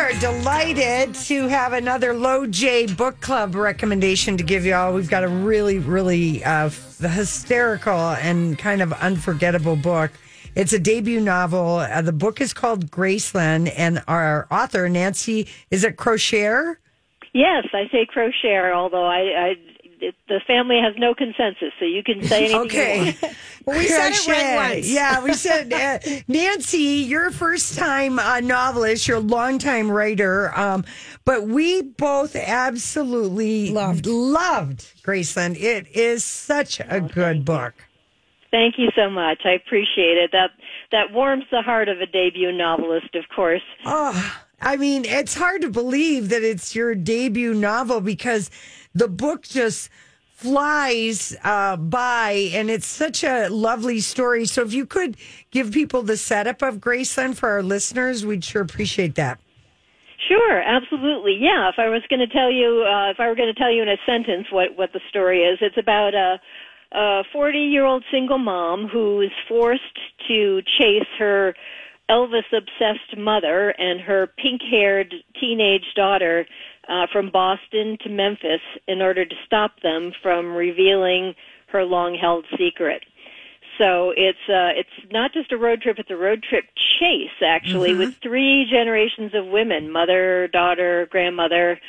are delighted to have another LOJ book club recommendation to give you all. We've got a really, really uh, hysterical and kind of unforgettable book. It's a debut novel. Uh, the book is called Graceland, and our author, Nancy, is it Crochiere? Yes, I say Crochiere, although I, I it, the family has no consensus, so you can say anything. okay. Well, we said it right once. Yeah, we said, uh, Nancy, you're a first time uh, novelist, you're a longtime writer, um, but we both absolutely Loved. loved Graceland. It is such a good book. Thank you so much. I appreciate it. That that warms the heart of a debut novelist, of course. Oh, I mean, it's hard to believe that it's your debut novel because the book just flies uh, by and it's such a lovely story. So if you could give people the setup of Graceland for our listeners, we'd sure appreciate that. Sure, absolutely. Yeah, if I was going to tell you, uh, if I were going to tell you in a sentence what what the story is, it's about a a 40 year old single mom who is forced to chase her Elvis obsessed mother and her pink haired teenage daughter uh, from Boston to Memphis in order to stop them from revealing her long held secret. So it's uh, it's not just a road trip; it's a road trip chase, actually, with three generations of women: mother, daughter, grandmother,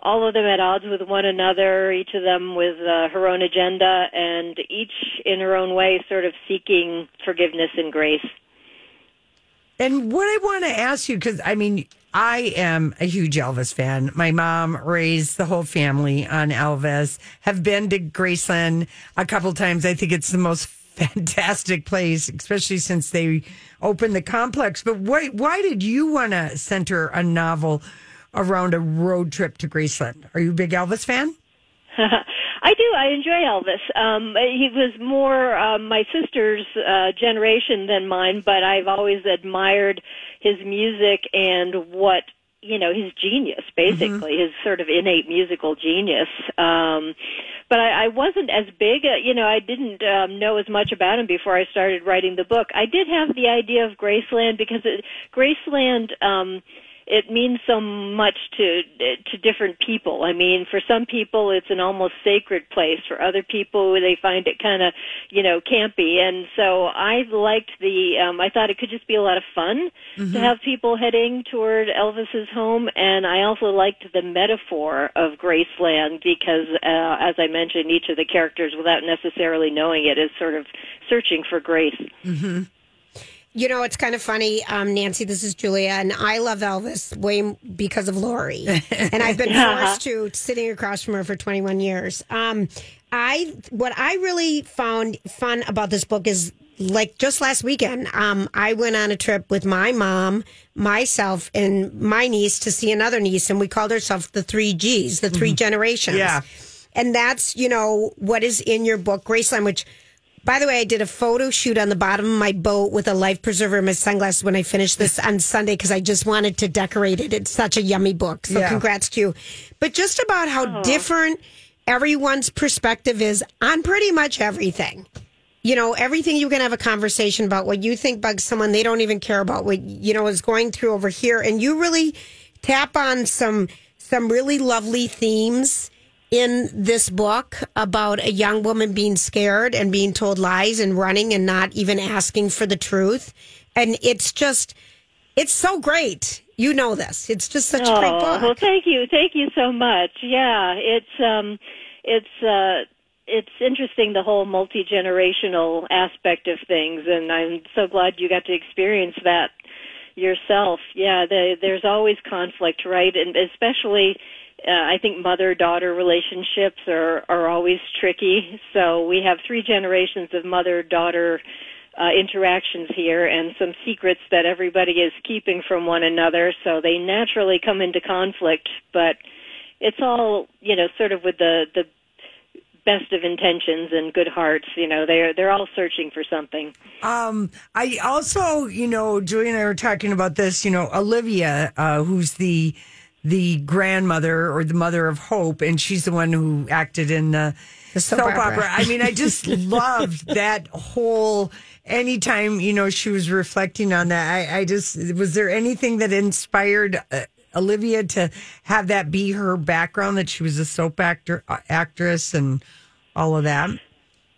all of them at odds with one another, each of them with uh, her own agenda, and each in her own way, sort of seeking forgiveness and grace. And what I want to ask you, because I mean, I am a huge Elvis fan. My mom raised the whole family on Elvis, have been to Graceland a couple times. I think it's the most fantastic place, especially since they opened the complex. But why, why did you want to center a novel around a road trip to Graceland? Are you a big Elvis fan? I do. I enjoy Elvis. Um, he was more um, my sister's uh, generation than mine, but I've always admired his music and what you know his genius, basically his sort of innate musical genius. Um, but I, I wasn't as big. Uh, you know, I didn't um, know as much about him before I started writing the book. I did have the idea of Graceland because it, Graceland. Um, it means so much to to different people. I mean, for some people it's an almost sacred place. For other people they find it kind of, you know, campy. And so I liked the um I thought it could just be a lot of fun to have people heading toward Elvis's home and I also liked the metaphor of Graceland because uh as I mentioned each of the characters without necessarily knowing it is sort of searching for grace. You know, it's kind of funny, um, Nancy. This is Julia, and I love Elvis way because of Lori, and I've been forced to sitting across from her for 21 years. Um, I what I really found fun about this book is like just last weekend, um, I went on a trip with my mom, myself, and my niece to see another niece, and we called ourselves the three Gs, the 3 generations. Yeah. And that's, you know, what is in your book, Graceland, which, by the way, I did a photo shoot on the bottom of my boat with a life preserver and my sunglasses when I finished this on Sunday because I just wanted to decorate it. It's such a yummy book. So Yeah. congrats to you. But just about how different everyone's perspective is on pretty much everything. You know, everything you can have a conversation about what you think bugs someone, they don't even care about what, you know, is going through over here. And you really tap on some some really lovely themes in this book about a young woman being scared and being told lies and running and not even asking for the truth. And it's just, it's so great. You know this. It's just such a great Oh, book. well, thank you, thank you so much. Yeah, it's um, it's uh, it's interesting the whole multi generational aspect of things, and I'm so glad you got to experience that yourself. Yeah, the, there's always conflict, right? And especially, uh, I think mother daughter relationships are are always tricky. So we have three generations of mother daughter uh, interactions here and some secrets that everybody is keeping from one another. So they naturally come into conflict, but it's all you know, sort of with the the best of intentions and good hearts. You know, they're they're all searching for something. Um, I also, you know, Julie and I were talking about this. You know, Olivia, uh, who's the the grandmother or the mother of Hope, and she's the one who acted in the, soap opera. I mean, I just loved that whole. Anytime you know she was reflecting on that, I, I just was there anything that inspired uh, Olivia to have that be her background that she was a soap actor uh, actress and all of that?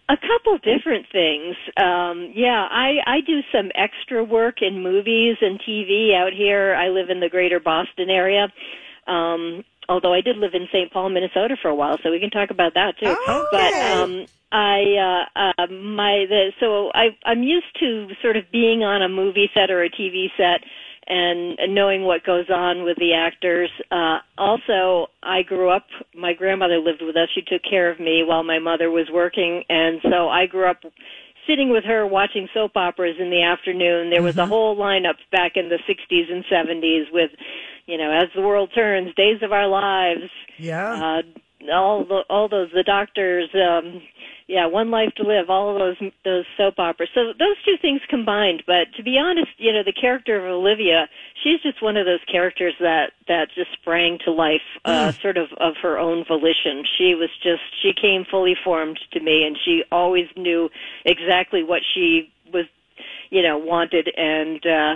A couple different things. Um, yeah, I, I do some extra work in movies and TV out here. I live in the greater Boston area. Um, although I did live in St. Paul, Minnesota for a while, so we can talk about that too. Oh, But um, I, uh, uh, my, the, so I, I'm used to sort of being on a movie set or a TV set and knowing what goes on with the actors. Uh, also, I grew up, my grandmother lived with us. She took care of me while my mother was working, and so I grew up sitting with her watching soap operas in the afternoon. There was a whole lineup back in the 60s and 70s with, you know, As the World Turns, Days of Our Lives, Yeah. uh, all the, all those the doctors um yeah one life to live all of those those soap operas so those two things combined but to be honest you know the character of olivia she's just one of those characters that that just sprang to life uh sort of of her own volition. She was just she came fully formed to me and she always knew exactly what she was you know wanted and uh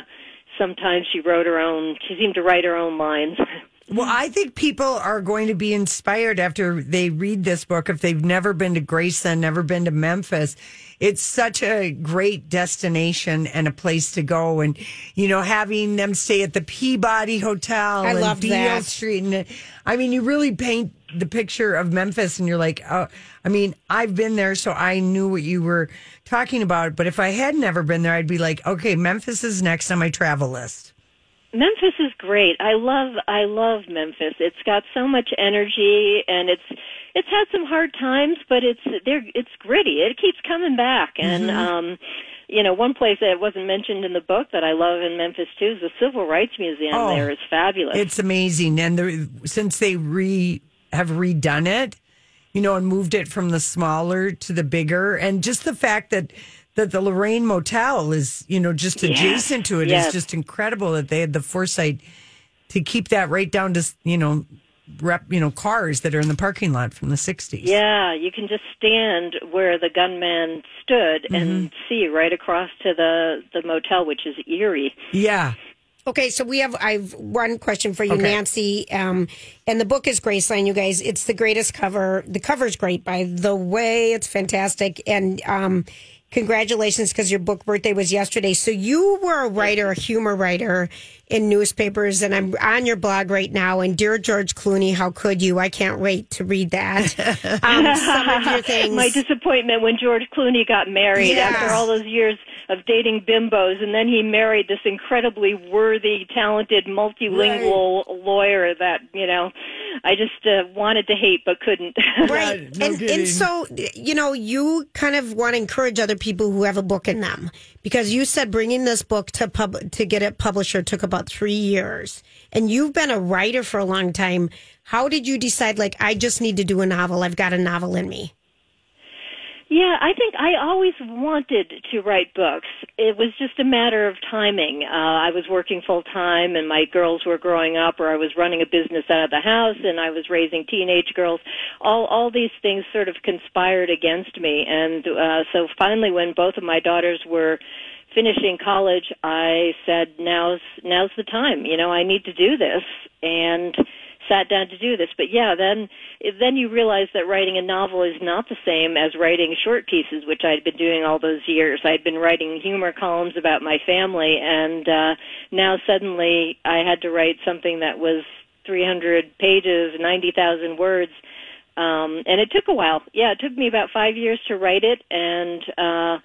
sometimes she wrote her own she seemed to write her own lines Well, I think people are going to be inspired after they read this book. If they've never been to Graceland, never been to Memphis, it's such a great destination and a place to go. And, you know, having them stay at the Peabody Hotel I and Beale. Street. And I mean, you really paint the picture of Memphis and you're like, oh, I mean, I've been there, so I knew what you were talking about. But if I had never been there, I'd be like, okay, Memphis is next on my travel list. Memphis is great. I love I love Memphis. It's got so much energy and it's it's had some hard times, but it's there it's gritty. It keeps coming back and um you know, one place that wasn't mentioned in the book that I love in Memphis too is the Civil Rights Museum Oh, there is fabulous. It's amazing, and the, since they re have redone it, you know, and moved it from the smaller to the bigger, and just the fact that that the Lorraine Motel is, you know, just Yes, adjacent to it is yes. just incredible that they had the foresight to keep that right down to you know, rep, you know, cars that are in the parking lot from the '60s. yeah, you can just stand where the gunman stood and see right across to the the motel which is eerie. yeah. Okay, so we have I've one question for you, Okay. Nancy. Um, and the book is Graceland, you guys. It's the greatest cover. The cover's great, by the way. It's fantastic, and um, congratulations because your book birthday was yesterday. So you were a writer, a humor writer in newspapers, and I'm on your blog right now. And dear George Clooney, how could you? I can't wait to read that. Um, some of your things. My disappointment when George Clooney got married Yes. after all those years of dating bimbos, and then he married this incredibly worthy, talented, multilingual lawyer that you know I just uh, wanted to hate but couldn't. Right. no and, and so, you know, you kind of want to encourage other people who have a book in them because you said bringing this book to pub to get it publisher took about three years. And you've been a writer for a long time. How did you decide, like, I just need to do a novel? I've got a novel in me. Yeah, I think I always wanted to write books. It was just a matter of timing. Uh, I was working full time and my girls were growing up or I was running a business out of the house and I was raising teenage girls. All, all these things sort of conspired against me. And, uh, so finally when both of my daughters were finishing college, I said, now's, now's the time. You know, I need to do this. And, sat down to do this. But yeah, then then you realize that writing a novel is not the same as writing short pieces, which I'd been doing all those years. I'd been writing humor columns about my family, and uh, now suddenly I had to write something that was 300 pages, 90,000 words. Um, and it took a while. Yeah, it took me about five years to write it, and uh,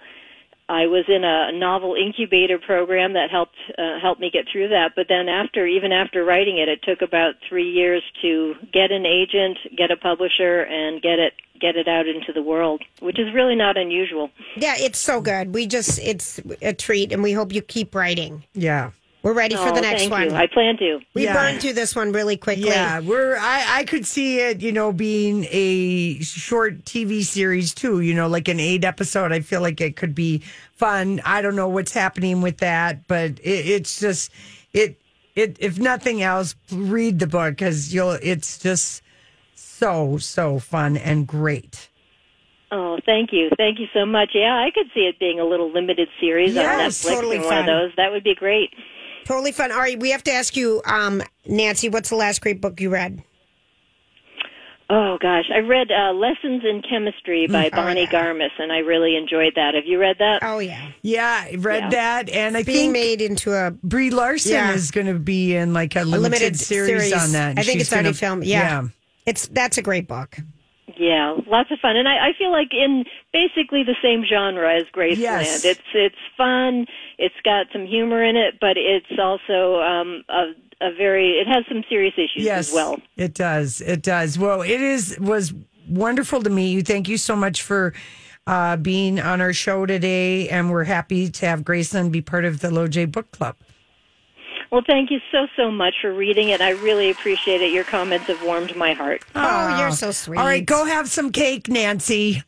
I was in a novel incubator program that helped uh, helped me get through that. But then after, even after writing it, it took about three years to get an agent, get a publisher, and get it get it out into the world, which is really not unusual. Yeah, it's so good. We just, it's a treat, and we hope you keep writing. Yeah. We're ready for Oh, the next thank one. you. I plan to. we Yeah. burned through this one really quickly. Yeah, we're I, I could see it, you know, being a short TV series too, you know, like an eight episode. I feel like it could be fun. I don't know what's happening with that, but it, it's just it it if nothing else, read the book because you'll it's just so so fun and great. Oh, thank you, thank you so much. Yeah, I could see it being a little limited series Yes, on Netflix totally and one fun. of those. That would be great. Totally fun. All right, we have to ask you, um, Nancy, what's the last great book you read? Oh gosh, I read uh, Lessons in Chemistry by Oh, Bonnie yeah. Garmus, and I really enjoyed that. Have you read that? Oh yeah, Yeah, I read Yeah. that, and I being think made into a Brie Larson Yeah. is going to be in like a a limited, limited series, on that. I think it's already gonna- filmed. Yeah. it's that's a great book. Yeah, lots of fun, and I, I feel like in basically the same genre as Graceland. Yes. It's it's fun. It's got some humor in it, but it's also um, a, a very it has some serious issues Yes, as well. it does. It does. Well, it is was wonderful to meet you. Thank you so much for uh, being on our show today, and we're happy to have Graceland be part of the LOJ Book Club. Well, thank you so so much for reading it. I really appreciate it. Your comments have warmed my heart. Oh, you're so sweet. All right, go have some cake, Nancy.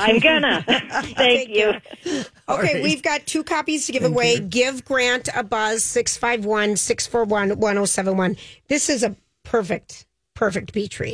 I'm gonna. thank you. Okay, right. we've got two copies to give away. Give Grant a buzz 651 641 1071. This is a perfect, perfect beach read.